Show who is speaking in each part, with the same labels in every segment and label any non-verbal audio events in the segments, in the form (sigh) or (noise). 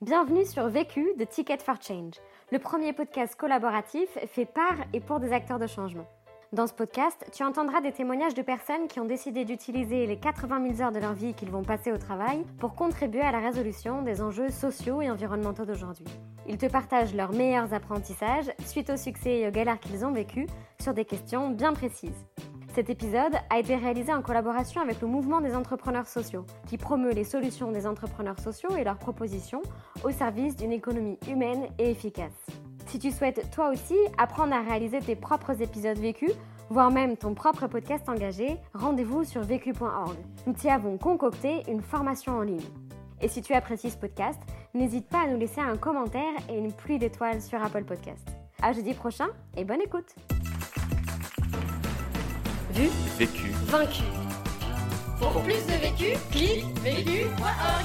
Speaker 1: Bienvenue sur Vécu de Ticket for Change, le premier podcast collaboratif fait par et pour des acteurs de changement. Dans ce podcast, tu entendras des témoignages de personnes qui ont décidé d'utiliser les 80 000 heures de leur vie qu'ils vont passer au travail pour contribuer à la résolution des enjeux sociaux et environnementaux d'aujourd'hui. Ils te partagent leurs meilleurs apprentissages suite au succès et aux galères qu'ils ont vécues sur des questions bien précises. Cet épisode a été réalisé en collaboration avec le mouvement des entrepreneurs sociaux, qui promeut les solutions des entrepreneurs sociaux et leurs propositions au service d'une économie humaine et efficace. Si tu souhaites toi aussi apprendre à réaliser tes propres épisodes vécus, voire même ton propre podcast engagé, rendez-vous sur vécu.org. Nous t'y avons concocté une formation en ligne. Et si tu apprécies ce podcast, n'hésite pas à nous laisser un commentaire et une pluie d'étoiles sur Apple Podcast. À jeudi prochain et bonne écoute!
Speaker 2: Vécu,
Speaker 3: vaincu. Pour plus de vécu, clique vécu.org.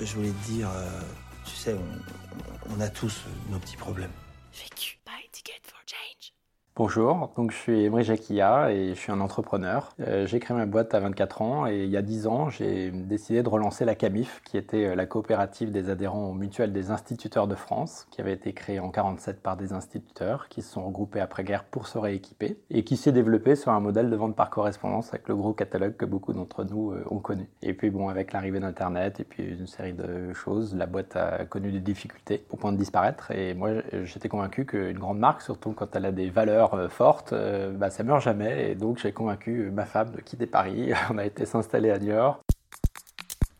Speaker 4: Je voulais te dire, euh, tu sais, on, on a tous nos petits problèmes.
Speaker 3: Vécu. Buy ticket for change.
Speaker 5: Bonjour, donc je suis Emery Jacquilla et je suis un entrepreneur. Euh, j'ai créé ma boîte à 24 ans et il y a 10 ans, j'ai décidé de relancer la CAMIF, qui était euh, la coopérative des adhérents au mutuel des instituteurs de France, qui avait été créée en 47 par des instituteurs qui se sont regroupés après-guerre pour se rééquiper et qui s'est développée sur un modèle de vente par correspondance avec le gros catalogue que beaucoup d'entre nous euh, ont connu. Et puis bon, avec l'arrivée d'Internet et puis une série de choses, la boîte a connu des difficultés au point de disparaître et moi j'étais convaincu qu'une grande marque, surtout quand elle a des valeurs euh, forte, euh, bah, ça meurt jamais. Et donc j'ai convaincu ma femme de quitter Paris. (laughs) On a été s'installer à New York.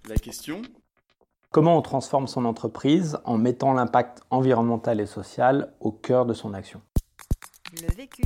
Speaker 2: La question?
Speaker 5: Comment on transforme son entreprise en mettant l'impact environnemental et social au cœur de son action?
Speaker 3: Le vécu.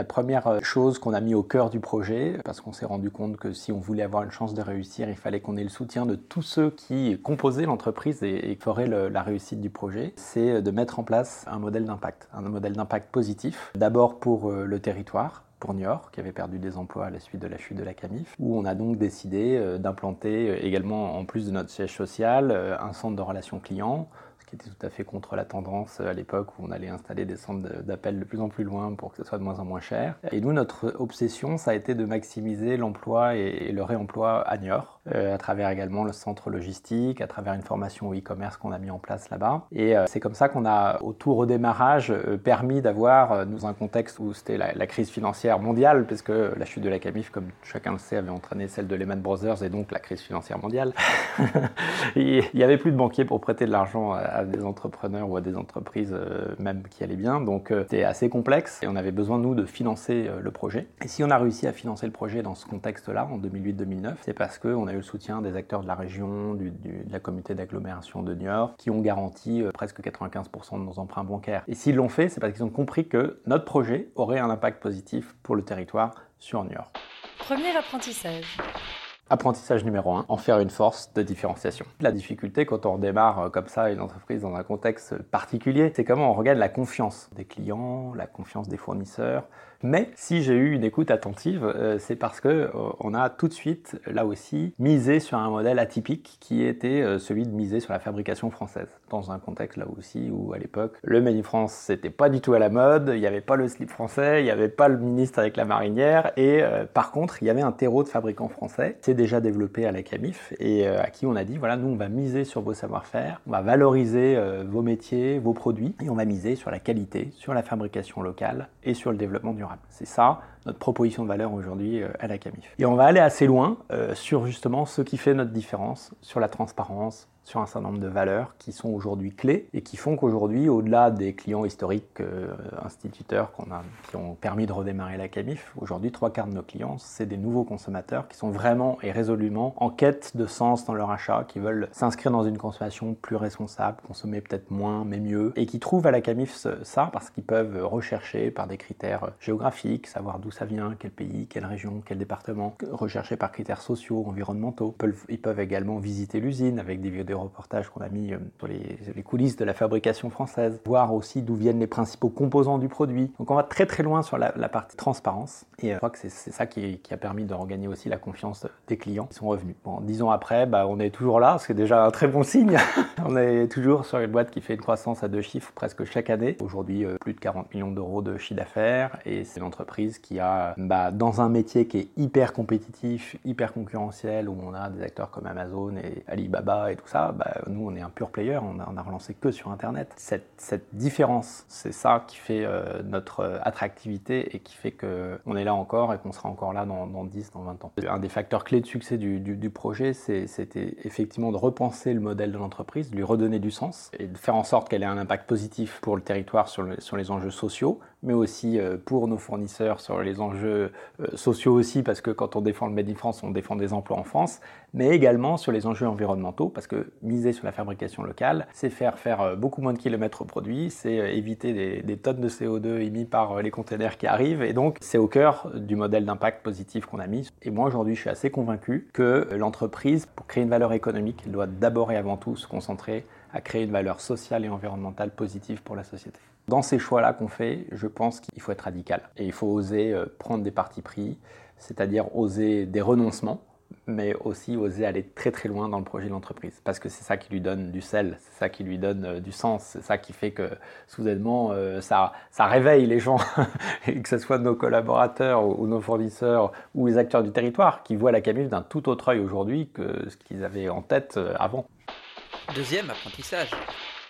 Speaker 5: La première euh, chose qu'on a mis au cœur du projet, parce qu'on s'est rendu compte que si on voulait avoir une chance de réussir, il fallait qu'on ait le soutien de tous ceux qui composaient l'entreprise et, feraient la réussite du projet, c'est de mettre en place un modèle d'impact, un modèle d'impact positif. D'abord pour euh, le territoire, pour Niort, qui avait perdu des emplois à la suite de la chute de la CAMIF, où on a donc décidé euh, d'implanter également, en plus de notre siège social, un centre de relations clients, qui était tout à fait contre la tendance à l'époque où on allait installer des centres d'appel de plus en plus loin pour que ce soit de moins en moins cher. Et nous, notre obsession, ça a été de maximiser l'emploi et, le réemploi à Niort, euh, à travers également le centre logistique, à travers une formation au e-commerce qu'on a mis en place là-bas. Et euh, c'est comme ça qu'on a, au tout redémarrage, euh, permis d'avoir, dans un contexte où c'était la, crise financière mondiale, puisque la chute de la CAMIF, comme chacun le sait, avait entraîné celle de Lehman Brothers et donc la crise financière mondiale. (laughs) Il n'y avait plus de banquiers pour prêter de l'argent à des entrepreneurs ou à des entreprises même qui allaient bien. Donc c'était assez complexe et on avait besoin, nous, de financer le projet. Et si on a réussi à financer le projet dans ce contexte-là, en 2008-2009, c'est parce qu'on a eu le soutien des acteurs de la région, de la communauté d'agglomération de Niort, qui ont garanti presque 95% de nos emprunts bancaires. Et s'ils l'ont fait, c'est parce qu'ils ont compris que notre projet aurait un impact positif pour le territoire sur Niort.
Speaker 3: Premier apprentissage.
Speaker 5: Apprentissage numéro 1, en faire une force de différenciation. La difficulté quand on démarre euh, comme ça une entreprise dans un contexte particulier, c'est comment on regagne la confiance des clients, la confiance des fournisseurs, mais si j'ai eu une écoute attentive, euh, c'est parce que euh, on a tout de suite, là aussi, misé sur un modèle atypique qui était celui de miser sur la fabrication française. Dans un contexte là aussi où à l'époque, le Made in France c'était pas du tout à la mode, il n'y avait pas le slip français, il n'y avait pas le ministre avec la marinière, et par contre, il y avait un terreau de fabricants français. Déjà développé à la Camif et à qui on a dit voilà, nous on va miser sur vos savoir-faire, on va valoriser vos métiers, vos produits, et on va miser sur la qualité, sur la fabrication locale et sur le développement durable. C'est ça notre proposition de valeur aujourd'hui euh, à la CAMIF. Et on va aller assez loin euh, sur justement ce qui fait notre différence, sur la transparence, sur un certain nombre de valeurs qui sont aujourd'hui clés et qui font qu'aujourd'hui, au-delà des clients historiques euh, instituteurs qu'on a, qui ont permis de redémarrer la CAMIF, aujourd'hui, trois quarts de nos clients, c'est des nouveaux consommateurs qui sont vraiment et résolument en quête de sens dans leur achat, qui veulent s'inscrire dans une consommation plus responsable, consommer peut-être moins mais mieux, et qui trouvent à la CAMIF ça parce qu'ils peuvent rechercher par des critères géographiques, savoir d'où ça vient, quel pays, quelle région, quel département, rechercher par critères sociaux, environnementaux. Ils peuvent, ils peuvent également visiter l'usine avec des vidéos reportage qu'on a mis euh, sur les, coulisses de la fabrication française, voir aussi d'où viennent les principaux composants du produit. Donc on va très très loin sur la, partie transparence et euh, je crois que c'est ça qui, a permis de regagner aussi la confiance des clients qui sont revenus. Bon, dix ans après, bah, on est toujours là, c'est déjà un très bon signe. (laughs) on est toujours sur une boîte qui fait une croissance à deux chiffres presque chaque année. Aujourd'hui, euh, plus de 40 millions d'euros de chiffre d'affaires et c'est l'entreprise qui a, bah, dans un métier qui est hyper compétitif, hyper concurrentiel, où on a des acteurs comme Amazon et Alibaba et tout ça, bah, nous on est un pur player, on a, a relancé que sur Internet. Cette, différence, c'est ça qui fait euh, notre attractivité et qui fait qu'on est là encore et qu'on sera encore là dans, dans, 10, dans 20 ans. Un des facteurs clés de succès du, projet, c'était effectivement de repenser le modèle de l'entreprise, de lui redonner du sens et de faire en sorte qu'elle ait un impact positif pour le territoire sur, sur les enjeux sociaux, mais aussi euh, pour nos fournisseurs sur les enjeux euh, sociaux aussi, parce que quand on défend le Made in France, on défend des emplois en France, mais également sur les enjeux environnementaux, parce que miser sur la fabrication locale, c'est faire faire euh, beaucoup moins de kilomètres au produit, c'est éviter des, tonnes de CO2 émis par les containers qui arrivent, et donc c'est au cœur du modèle d'impact positif qu'on a mis. Et moi aujourd'hui, je suis assez convaincu que l'entreprise, pour créer une valeur économique, doit d'abord et avant tout se concentrer à créer une valeur sociale et environnementale positive pour la société. Dans ces choix-là qu'on fait, je pense qu'il faut être radical et il faut oser euh, prendre des partis pris, c'est-à-dire oser des renoncements, mais aussi oser aller très très loin dans le projet de l'entreprise. Parce que c'est ça qui lui donne du sel, c'est ça qui lui donne euh, du sens, c'est ça qui fait que soudainement euh, ça, ça réveille les gens, (laughs) et que ce soit nos collaborateurs ou, nos fournisseurs ou les acteurs du territoire qui voient la Camif d'un tout autre œil aujourd'hui que ce qu'ils avaient en tête avant.
Speaker 6: Deuxième apprentissage.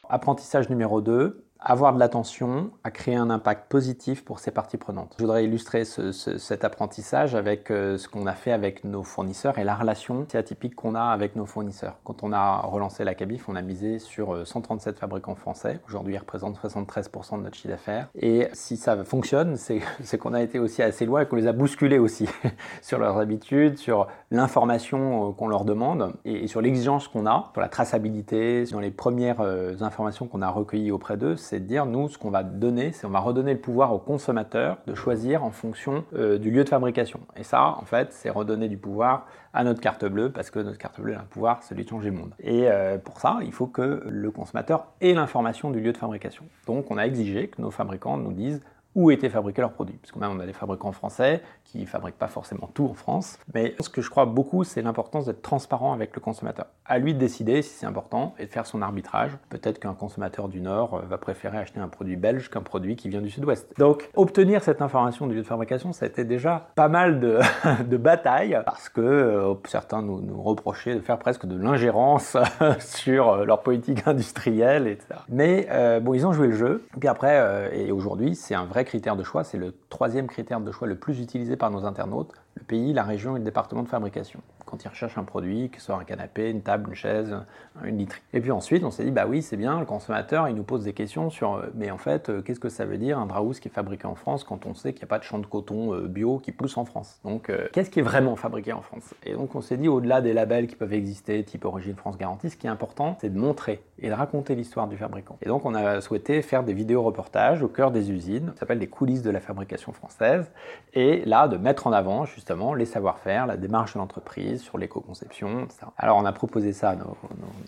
Speaker 5: Apprentissage numéro 2, avoir de l'attention à créer un impact positif pour ses parties prenantes. Je voudrais illustrer ce, ce, cet apprentissage avec euh, ce qu'on a fait avec nos fournisseurs et la relation atypique qu'on a avec nos fournisseurs. Quand on a relancé la Cabif, on a misé sur 137 euh, fabricants français. Aujourd'hui, ils représentent 73% de notre chiffre d'affaires. Et si ça fonctionne, (laughs) c'est qu'on a été aussi assez loin et qu'on les a bousculés aussi (laughs) sur leurs habitudes, sur l'information euh, qu'on leur demande et sur l'exigence qu'on a, sur la traçabilité, sur les premières informations qu'on a recueillies auprès d'eux c'est de dire, nous, ce qu'on va donner, c'est on va redonner le pouvoir au consommateur de choisir en fonction euh, du lieu de fabrication. Et ça, en fait, c'est redonner du pouvoir à notre carte bleue, parce que notre carte bleue a un pouvoir, celui de changer le monde. Et euh, pour ça, il faut que le consommateur ait l'information du lieu de fabrication. Donc, on a exigé que nos fabricants nous disent où étaient fabriqués leurs produits. Parce que même on a des fabricants français qui ne fabriquent pas forcément tout en France. Mais ce que je crois beaucoup, c'est l'importance d'être transparent avec le consommateur. À lui de décider si c'est important et de faire son arbitrage. Peut-être qu'un consommateur du Nord euh, va préférer acheter un produit belge qu'un produit qui vient du Sud-Ouest. Donc, obtenir cette information du lieu de fabrication, ça a été déjà pas mal de, (laughs) de batailles parce que euh, certains nous, reprochaient de faire presque de l'ingérence (laughs) sur euh, leur politique industrielle, etc. Mais bon, ils ont joué le jeu. Et puis après, et aujourd'hui, c'est un vrai critère de choix, c'est le troisième critère de choix le plus utilisé par nos internautes, le pays, la région et le département de fabrication quand ils recherchent un produit, que ce soit un canapé, une table, une chaise, une literie. Et puis ensuite, on s'est dit, bah oui, c'est bien, le consommateur, il nous pose des questions sur, euh, mais en fait, euh, qu'est-ce que ça veut dire un draus qui est fabriqué en France quand on sait qu'il n'y a pas de champ de coton euh, bio qui pousse en France Donc, qu'est-ce qui est vraiment fabriqué en France? Et donc, on s'est dit, au-delà des labels qui peuvent exister, type Origine France Garantie, ce qui est important, c'est de montrer et de raconter l'histoire du fabricant. Et donc, on a souhaité faire des vidéos reportages au cœur des usines, ça s'appelle des coulisses de la fabrication française, et là, de mettre en avant justement les savoir-faire, la démarche de l'entreprise sur l'éco-conception, etc. Alors, on a proposé ça, nos,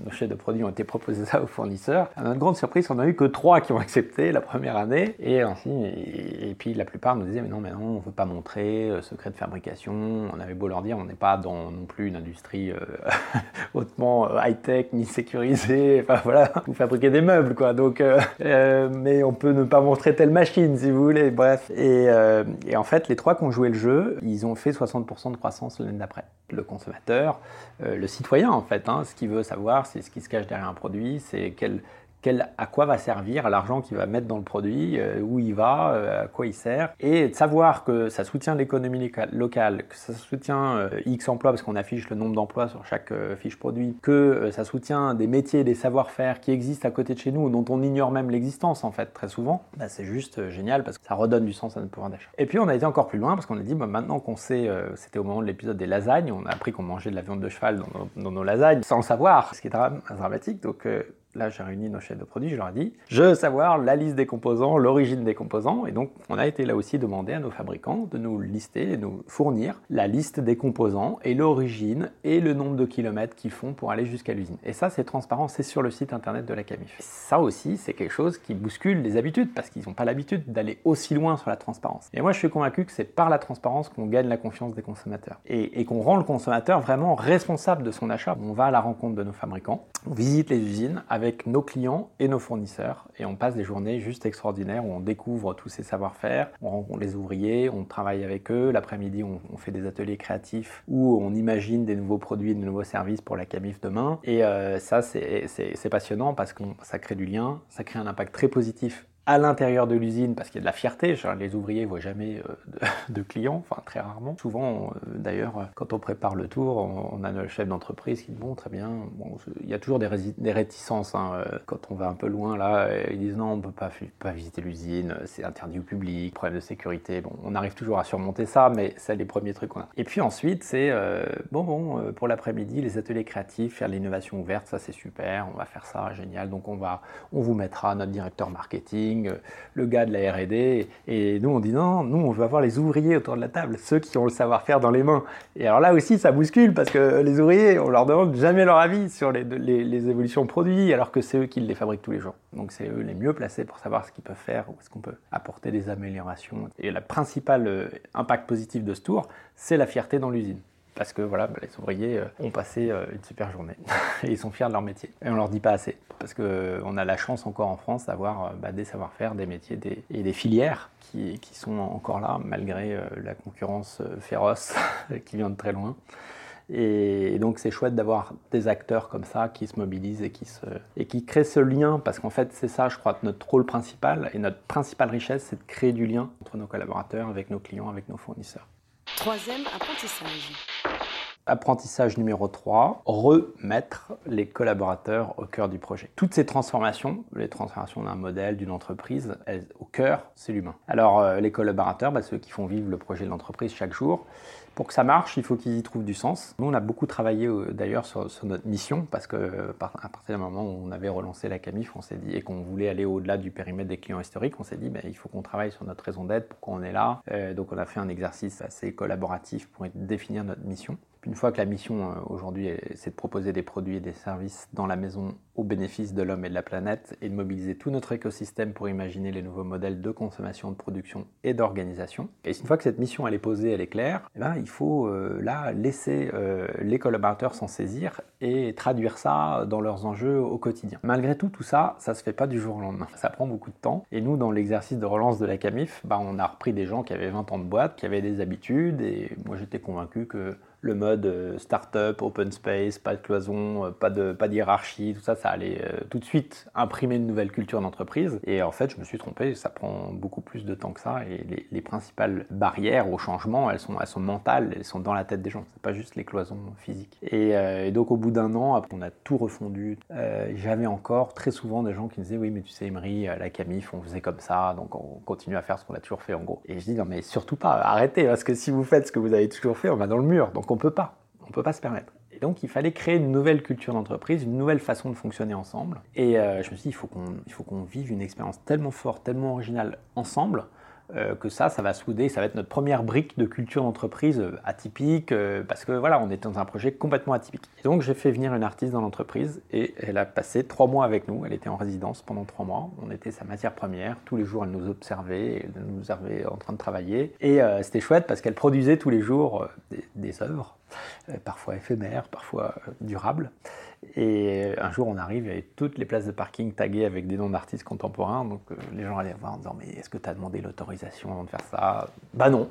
Speaker 5: nos, chefs de produits ont été proposés ça aux fournisseurs. À notre grande surprise, on n'a eu que trois qui ont accepté la première année, et, et, puis la plupart nous disaient, mais non, mais non, on ne veut pas montrer euh, secret de fabrication. On avait beau leur dire, on n'est pas dans non plus une industrie euh, (laughs) hautement euh, high-tech ni sécurisée. (laughs) Enfin, voilà, vous fabriquez des meubles, quoi. Donc, euh, mais on peut ne pas montrer telle machine, si vous voulez. Bref. Et, et en fait, les trois qui ont joué le jeu, ils ont fait 60% de croissance l'année d'après. Le consommateur, euh, le citoyen, en fait, hein, ce qu'il veut savoir, c'est ce qui se cache derrière un produit, c'est quel à quoi va servir l'argent qu'il va mettre dans le produit, euh, où il va, euh, à quoi il sert, et de savoir que ça soutient l'économie locale, que ça soutient euh, X emplois, parce qu'on affiche le nombre d'emplois sur chaque fiche produit, que ça soutient des métiers, des savoir-faire qui existent à côté de chez nous, dont on ignore même l'existence en fait très souvent, bah, c'est juste génial parce que ça redonne du sens à notre pouvoir d'achat. Et puis on a été encore plus loin parce qu'on a dit, bah, maintenant qu'on sait, c'était au moment de l'épisode des lasagnes, on a appris qu'on mangeait de la viande de cheval dans nos, dans nos lasagnes, sans le savoir, ce qui est dramatique, donc là j'ai réuni nos chefs de produits, je leur ai dit, je veux savoir la liste des composants, l'origine des composants, et donc on a été là aussi demander à nos fabricants de nous lister, de nous fournir la liste des composants et l'origine et le nombre de kilomètres qu'ils font pour aller jusqu'à l'usine. Et ça c'est transparent, c'est sur le site internet de la Camif. Ça aussi c'est quelque chose qui bouscule les habitudes, parce qu'ils n'ont pas l'habitude d'aller aussi loin sur la transparence. Et moi je suis convaincu que c'est par la transparence qu'on gagne la confiance des consommateurs, et, et qu'on rend le consommateur vraiment responsable de son achat. On va à la rencontre de nos fabricants, on visite les usines, avec avec nos clients et nos fournisseurs. Et on passe des journées juste extraordinaires où on découvre tous ces savoir-faire, on rencontre les ouvriers, on travaille avec eux. L'après-midi, on, fait des ateliers créatifs où on imagine des nouveaux produits, de nouveaux services pour la Camif demain. Et euh, ça, c'est passionnant parce que ça crée du lien, ça crée un impact très positif à l'intérieur de l'usine parce qu'il y a de la fierté. Les ouvriers ne voient jamais euh, (laughs) de, clients, enfin très rarement. Souvent, euh, d'ailleurs, quand on prépare le tour, on, a le chef d'entreprise qui dit bon, très bien. Bon, il y a toujours des, des réticences hein, euh, quand on va un peu loin là. Ils disent non, on ne peut pas, pas visiter l'usine, c'est interdit au public, problème de sécurité. Bon, on arrive toujours à surmonter ça, mais c'est les premiers trucs qu'on a. Et puis ensuite, c'est bon, bon, pour l'après-midi, les ateliers créatifs, faire l'innovation ouverte, ça c'est super, on va faire ça, génial. Donc on va, on vous mettra notre directeur marketing euh, le gars de la R&D. Et nous, on dit non, nous, on veut avoir les ouvriers autour de la table, ceux qui ont le savoir-faire dans les mains. Et alors là aussi, ça bouscule parce que les ouvriers, on leur demande jamais leur avis sur les, évolutions produits, alors que c'est eux qui les fabriquent tous les jours. Donc c'est eux les mieux placés pour savoir ce qu'ils peuvent faire, où est-ce qu'on peut apporter des améliorations. Et le principal euh, impact positif de ce tour, c'est la fierté dans l'usine parce que voilà, les ouvriers euh, ont passé euh, une super journée et (laughs) ils sont fiers de leur métier. Et on leur dit pas assez, parce qu'on euh, a la chance encore en France d'avoir bah, des savoir-faire, des métiers et des filières qui, sont encore là, malgré la concurrence féroce (laughs) qui vient de très loin. Et donc c'est chouette d'avoir des acteurs comme ça qui se mobilisent et qui créent ce lien, parce qu'en fait c'est ça, je crois, notre rôle principal et notre principale richesse, c'est de créer du lien entre nos collaborateurs, avec nos clients, avec nos fournisseurs.
Speaker 3: Troisième apprentissage.
Speaker 5: Apprentissage numéro 3, remettre les collaborateurs au cœur du projet. Toutes ces transformations, les transformations d'un modèle, d'une entreprise, au cœur, c'est l'humain. Alors euh, les collaborateurs, bah, ceux qui font vivre le projet de l'entreprise chaque jour, pour que ça marche, il faut qu'ils y trouvent du sens. Nous, on a beaucoup travaillé euh, d'ailleurs sur, notre mission parce que euh, à partir du moment où on avait relancé la Camif, on s'est dit et qu'on voulait aller au-delà du périmètre des clients historiques, on s'est dit ben, il faut qu'on travaille sur notre raison d'être, pourquoi on est là. donc on a fait un exercice assez collaboratif pour définir notre mission. Une fois que la mission euh, aujourd'hui, c'est de proposer des produits et des services dans la maison au bénéfice de l'homme et de la planète et de mobiliser tout notre écosystème pour imaginer les nouveaux modèles de consommation, de production et d'organisation. Et une fois que cette mission elle est posée, elle est claire, eh ben, il faut euh, là laisser euh, les collaborateurs s'en saisir et traduire ça dans leurs enjeux au quotidien. Malgré tout, tout ça, ça se fait pas du jour au lendemain. Ça prend beaucoup de temps. Et nous, dans l'exercice de relance de la Camif, bah, on a repris des gens qui avaient 20 ans de boîte, qui avaient des habitudes et moi j'étais convaincu que le mode euh, startup, open space, pas de cloison, euh, pas de pas d'hierarchie, tout ça, ça allait euh, tout de suite imprimer une nouvelle culture d'entreprise. Et en fait, je me suis trompé, ça prend beaucoup plus de temps que ça. Et les, principales barrières au changement, elles sont, elles sont mentales, elles sont dans la tête des gens. C'est pas juste les cloisons physiques. Et, donc, au bout d'un an, on a tout refondu. J'avais encore très souvent des gens qui me disaient, oui, mais tu sais, Emery, la Camif, on faisait comme ça, donc on continue à faire ce qu'on a toujours fait en gros. Et je dis, non, mais surtout pas, arrêtez, parce que si vous faites ce que vous avez toujours fait, on va dans le mur. Donc on peut pas. On peut pas se permettre. Et donc il fallait créer une nouvelle culture d'entreprise, une nouvelle façon de fonctionner ensemble. Et euh, je me suis dit, il faut qu'on, vive une expérience tellement forte, tellement originale ensemble, que ça, ça va souder, ça va être notre première brique de culture d'entreprise euh, atypique, euh, parce que voilà, on est dans un projet complètement atypique. Donc j'ai fait venir une artiste dans l'entreprise et elle a passé trois mois avec nous. Elle était en résidence pendant trois mois. On était sa matière première. Tous les jours, elle nous observait, elle nous observait en train de travailler. Et c'était chouette parce qu'elle produisait tous les jours des, des œuvres, parfois éphémères, parfois durables. Et un jour, on arrive, il y avait toutes les places de parking taguées avec des noms d'artistes contemporains. Donc euh, les gens allaient voir en disant Mais est-ce que tu as demandé l'autorisation avant de faire ça? Bah non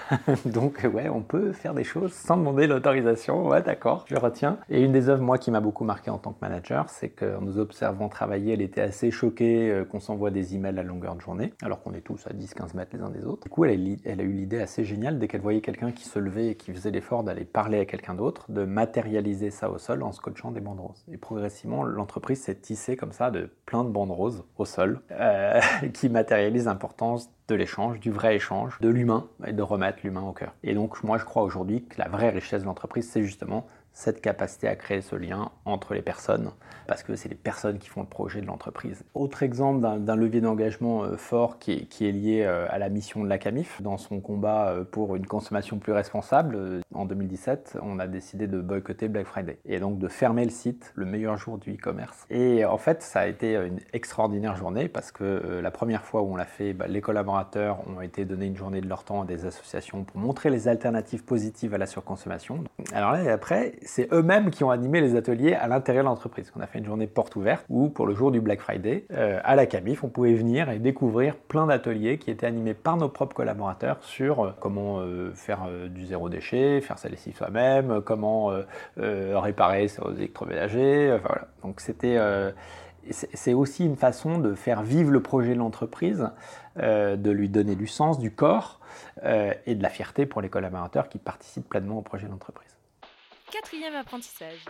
Speaker 5: (laughs) Donc ouais, on peut faire des choses sans demander l'autorisation. Ouais, d'accord, je retiens. Et une des œuvres, moi, qui m'a beaucoup marqué en tant que manager, c'est qu'en nous observant travailler, elle était assez choquée euh, qu'on s'envoie des emails à longueur de journée, alors qu'on est tous à 10-15 mètres les uns des autres. Du coup, elle a eu l'idée assez géniale, dès qu'elle voyait quelqu'un qui se levait et qui faisait l'effort d'aller parler à quelqu'un d'autre, de matérialiser ça au sol en scotchant des roses. Et progressivement, l'entreprise s'est tissée comme ça de plein de bandes roses au sol euh, (laughs) qui matérialisent l'importance de l'échange, du vrai échange, de l'humain et de remettre l'humain au cœur. Et donc, moi, je crois aujourd'hui que la vraie richesse de l'entreprise, c'est justement cette capacité à créer ce lien entre les personnes, parce que c'est les personnes qui font le projet de l'entreprise. Autre exemple d'un levier d'engagement euh, fort qui est, lié euh, à la mission de la CAMIF, dans son combat euh, pour une consommation plus responsable, en 2017, on a décidé de boycotter Black Friday, et donc de fermer le site le meilleur jour du e-commerce. Et en fait, ça a été une extraordinaire journée, parce que la première fois où on l'a fait, bah, les collaborateurs ont été donnés une journée de leur temps à des associations pour montrer les alternatives positives à la surconsommation. Alors là, et après, c'est eux-mêmes qui ont animé les ateliers à l'intérieur de l'entreprise. On a fait une journée porte ouverte où, pour le jour du Black Friday, euh, à la Camif, on pouvait venir et découvrir plein d'ateliers qui étaient animés par nos propres collaborateurs sur euh, comment faire du zéro déchet, faire sa lessive soi-même, comment réparer ses électroménagers. Donc c'était c'est aussi une façon de faire vivre le projet de l'entreprise, de lui donner du sens, du corps, euh, et de la fierté pour les collaborateurs qui participent pleinement au projet de l'entreprise.
Speaker 3: Quatrième apprentissage.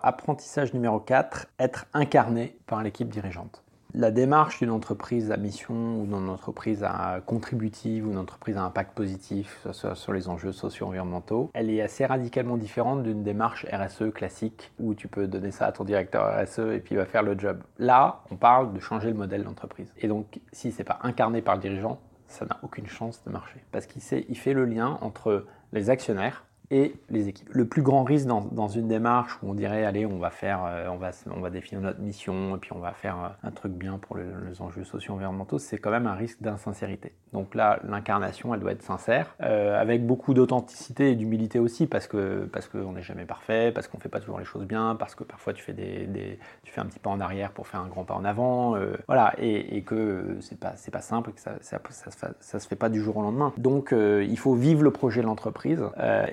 Speaker 5: Apprentissage numéro 4, être incarné par l'équipe dirigeante. La démarche d'une entreprise à mission ou d'une entreprise à contributive ou d'une entreprise à impact positif sur les enjeux socio-environnementaux, elle est assez radicalement différente d'une démarche RSE classique où tu peux donner ça à ton directeur RSE et puis il va faire le job. Là, on parle de changer le modèle d'entreprise. Et donc, si c'est pas incarné par le dirigeant, ça n'a aucune chance de marcher. Parce qu'il il fait le lien entre les actionnaires et les équipes. Le plus grand risque dans, une démarche où on dirait allez on va faire, euh, on, va, on va définir notre mission et puis on va faire euh, un truc bien pour les enjeux socio-environnementaux, c'est quand même un risque d'insincérité. Donc là l'incarnation elle doit être sincère, euh, avec beaucoup d'authenticité et d'humilité aussi parce que parce qu'on n'est jamais parfait, parce qu'on fait pas toujours les choses bien, parce que parfois tu fais des, tu fais un petit pas en arrière pour faire un grand pas en avant, voilà et, que c'est pas pas simple, que ça ça, se fait pas du jour au lendemain. Donc il faut vivre le projet de l'entreprise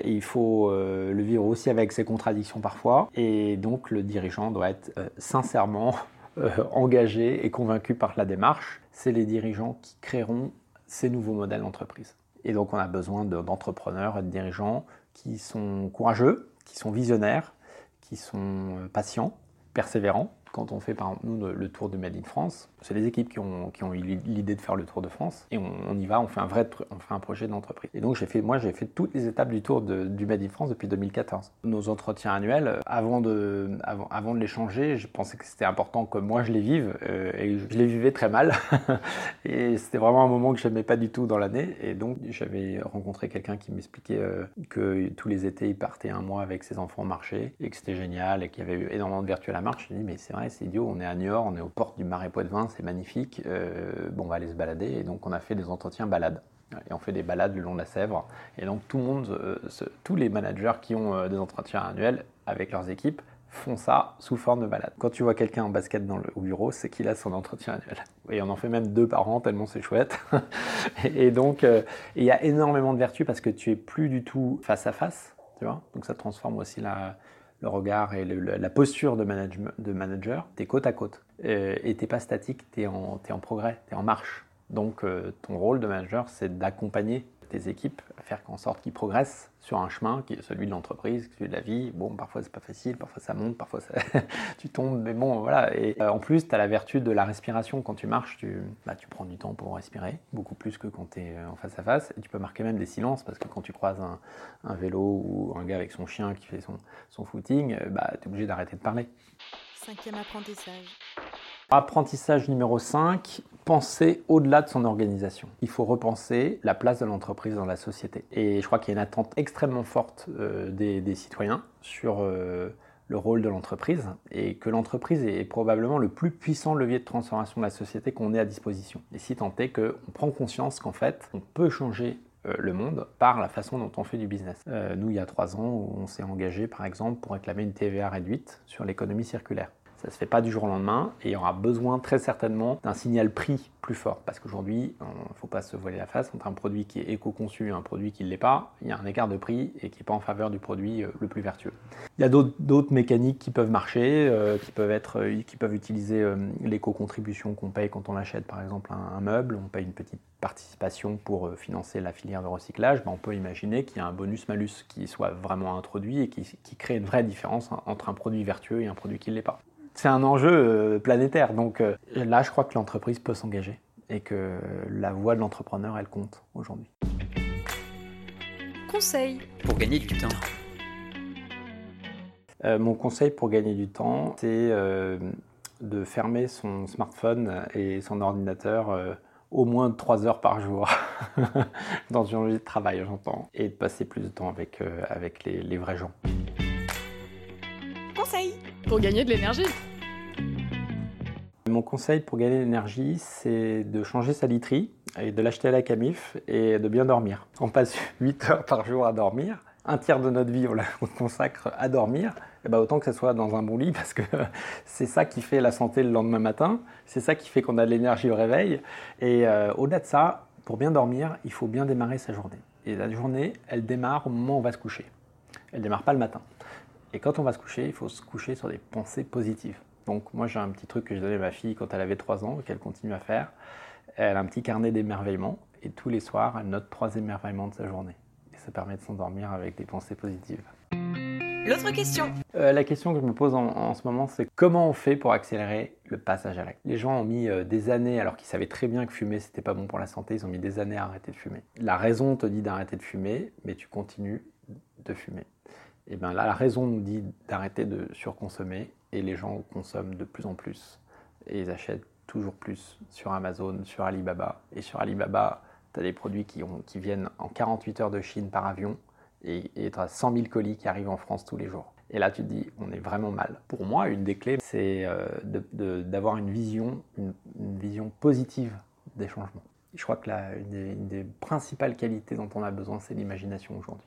Speaker 5: et il faut euh, le vivre aussi avec ses contradictions parfois. Et donc le dirigeant doit être euh, sincèrement (laughs) euh, engagé et convaincu par la démarche. C'est les dirigeants qui créeront ces nouveaux modèles d'entreprise. Et donc on a besoin d'entrepreneurs et de dirigeants qui sont courageux, qui sont visionnaires, qui sont patients, persévérants quand on fait par exemple nous le tour de Made in France, c'est les équipes qui ont, eu l'idée de faire le tour de France et on, y va, on fait un vrai on fait un projet d'entreprise. Et donc j'ai fait, moi j'ai fait toutes les étapes du tour du Made in France depuis 2014. Nos entretiens annuels, avant de, avant, de les changer, je pensais que c'était important que moi je les vive euh, et je les vivais très mal. (laughs) et c'était vraiment un moment que je n'aimais pas du tout dans l'année. Et donc j'avais rencontré quelqu'un qui m'expliquait euh, que tous les étés il partait un mois avec ses enfants marcher et que c'était génial et qu'il y avait énormément de vertu à la marche. Je me dit mais c'est c'est idiot, on est à Niort, on est aux portes du Marais Poitevin, c'est magnifique, euh, bon, on va aller se balader. Et donc, on a fait des entretiens balades. Et on fait des balades le long de la Sèvre. Et donc, tout le monde, euh, tous les managers qui ont euh, des entretiens annuels avec leurs équipes font ça sous forme de balade. Quand tu vois quelqu'un en basket dans le, au bureau, c'est qu'il a son entretien annuel. Et on en fait même deux par an, tellement c'est chouette. (laughs) et, donc, il y a énormément de vertus parce que tu es plus du tout face à face, tu vois. Donc ça transforme aussi le regard et la posture de, de manager, tu es côte à côte. Euh, et tu n'es pas statique, tu es, en progrès, tu es en marche. Donc euh, ton rôle de manager, c'est d'accompagner tes équipes faire en sorte qu'ils progressent sur un chemin qui est celui de l'entreprise, celui de la vie. Bon, parfois c'est pas facile, parfois ça monte, parfois (laughs) tu tombes, mais bon, voilà. Et euh, en plus, tu as la vertu de la respiration. Quand tu marches, tu, bah, tu prends du temps pour respirer, beaucoup plus que quand tu es en face à face. Et tu peux marquer même des silences parce que quand tu croises un, vélo ou un gars avec son chien qui fait son, son footing, bah, tu es obligé d'arrêter de parler.
Speaker 3: Cinquième apprentissage.
Speaker 5: Apprentissage numéro 5, penser au-delà de son organisation. Il faut repenser la place de l'entreprise dans la société. Et je crois qu'il y a une attente extrêmement forte euh, des, citoyens sur euh, le rôle de l'entreprise et que l'entreprise est probablement le plus puissant levier de transformation de la société qu'on ait à disposition. Et si tant est qu'on prend conscience qu'en fait, on peut changer euh, le monde par la façon dont on fait du business. nous, il y a trois ans, on s'est engagé, par exemple, pour réclamer une TVA réduite sur l'économie circulaire. Ça ne se fait pas du jour au lendemain et il y aura besoin très certainement d'un signal prix plus fort parce qu'aujourd'hui, il ne faut pas se voiler la face entre un produit qui est éco-conçu et un produit qui ne l'est pas. Il y a un écart de prix et qui n'est pas en faveur du produit euh, le plus vertueux. Il y a d'autres mécaniques qui peuvent marcher, euh, qui, peuvent être, euh, qui peuvent utiliser l'éco-contribution qu'on paye quand on achète par exemple un, meuble. On paye une petite participation pour financer la filière de recyclage. Ben, on peut imaginer qu'il y a un bonus-malus qui soit vraiment introduit et qui, qui crée une vraie différence entre un produit vertueux et un produit qui ne l'est pas c'est un enjeu euh, planétaire. Donc euh, là, je crois que l'entreprise peut s'engager et que la voix de l'entrepreneur, elle compte aujourd'hui.
Speaker 3: Conseil
Speaker 6: pour gagner du temps.
Speaker 5: Euh, mon conseil pour gagner du temps, c'est de fermer son smartphone et son ordinateur au moins 3 heures par jour (laughs) dans une journée de travail, j'entends, et de passer plus de temps avec, avec les, les vrais gens.
Speaker 3: Pour gagner de l'énergie.
Speaker 5: Mon conseil pour gagner de l'énergie, c'est de changer sa literie et de l'acheter à la camif et de bien dormir. On passe (laughs) 8 heures par jour à dormir. un tiers de notre vie, on la (laughs) consacre à dormir, et ben autant que ce soit dans un bon lit, parce que (laughs) c'est ça qui fait la santé le lendemain matin, c'est ça qui fait qu'on a de l'énergie au réveil. Et euh, au-delà de ça, pour bien dormir, il faut bien démarrer sa journée. Et la journée, elle démarre au moment où on va se coucher. Elle démarre pas le matin. Et quand on va se coucher, il faut se coucher sur des pensées positives. Donc moi j'ai un petit truc que j'ai donné à ma fille quand elle avait 3 ans et qu'elle continue à faire. Elle a un petit carnet d'émerveillement et tous les soirs elle note trois émerveillements de sa journée. Et ça permet de s'endormir avec des pensées positives.
Speaker 3: L'autre question.
Speaker 5: Euh, la question que je me pose en, en ce moment, c'est comment on fait pour accélérer le passage à l'acte? Les gens ont mis euh, des années, alors qu'ils savaient très bien que fumer, c'était pas bon pour la santé, ils ont mis des années à arrêter de fumer. La raison te dit d'arrêter de fumer, mais tu continues de fumer. Et bien là, la raison nous dit d'arrêter de surconsommer, et les gens consomment de plus en plus. Et ils achètent toujours plus sur Amazon, sur Alibaba. Et sur Alibaba, tu as des produits qui, viennent en 48 heures de Chine par avion, et tu as 100 000 colis qui arrivent en France tous les jours. Et là, tu te dis, on est vraiment mal. Pour moi, une des clés, c'est euh, d'avoir une vision, une, vision positive des changements. Je crois que la- des principales qualités dont on a besoin, c'est l'imagination aujourd'hui.